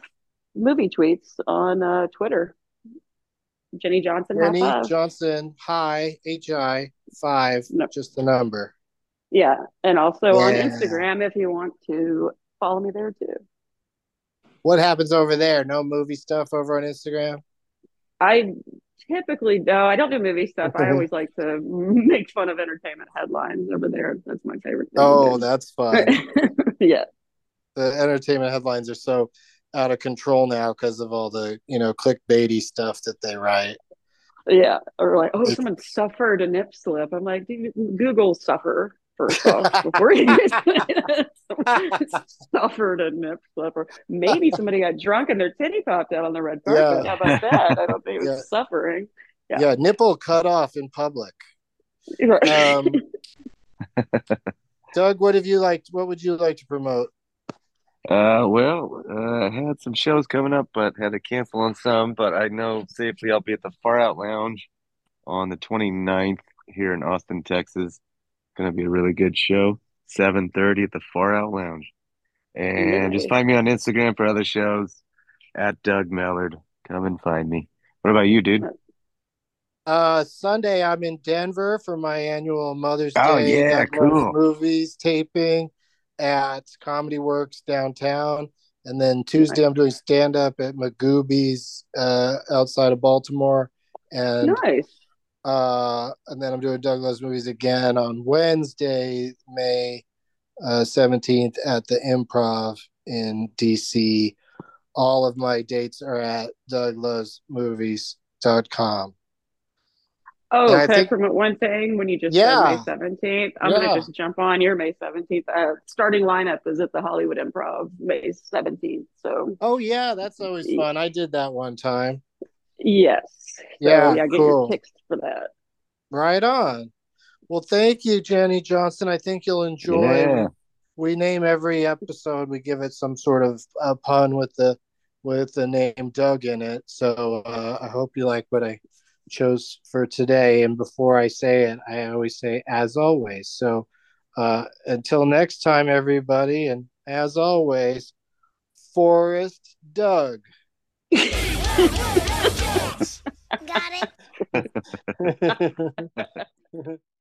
movie tweets on uh, Twitter. Jenny Johnson. five. Johnson, hi, H I five, No. just the number. Yeah, and also on Instagram if you want to follow me there too. What happens over there? No movie stuff over on Instagram? I typically no, I don't do movie stuff. I always like to make fun of entertainment headlines over there. That's my favorite thing. Oh, that's fun. yeah. the entertainment headlines are so out of control now because of all the you know clickbaity stuff that they write. Yeah. Or like, oh, someone suffered a nip slip. I'm like, Google suffer first off before you suffered a nip slip. Or maybe somebody got drunk and their titty popped out on the red carpet. Yeah. How about that? I don't think it was Yeah. suffering. Yeah. Yeah. nipple cut off in public. Right. Um, Doug, what have you liked? What would you like to promote? Uh, well, uh, I had some shows coming up, but had to cancel on some. But I know safely I'll be at the Far Out Lounge on the 29th here in Austin, Texas. Going to be a really good show. 7:30 at the Far Out Lounge. And just find me on Instagram for other shows at Doug Mellard. Come and find me. What about you, dude? Uh, Sunday, I'm in Denver for my annual Mother's Oh, Day yeah, Doug cool. movies taping at Comedy Works downtown. And then Tuesday, I'm doing stand up at Magooby's uh, outside of Baltimore. And nice. Uh, and then I'm doing Doug Loves Movies again on Wednesday, May uh, 17th at the Improv in DC. All of my dates are at douglovesmovies.com. Oh, And I can I think- promote one thing when you just Yeah. said May 17th? I'm Yeah. going to just jump on your May 17th. Uh, starting lineup is at the Hollywood Improv May 17th. So, Oh yeah, that's always fun. I did that one time. yes. So, Yeah, yeah, get cool. your picks for that. Right on. Well, thank you, Jenny Johnson. I think you'll enjoy. Yeah. We name every episode. We give it some sort of a pun with the with the name Doug in it. So uh, I hope you like what I chose for today. And before I say it, I always say as always. So uh, until next time, everybody, and as always, Forrest Doug. Got it.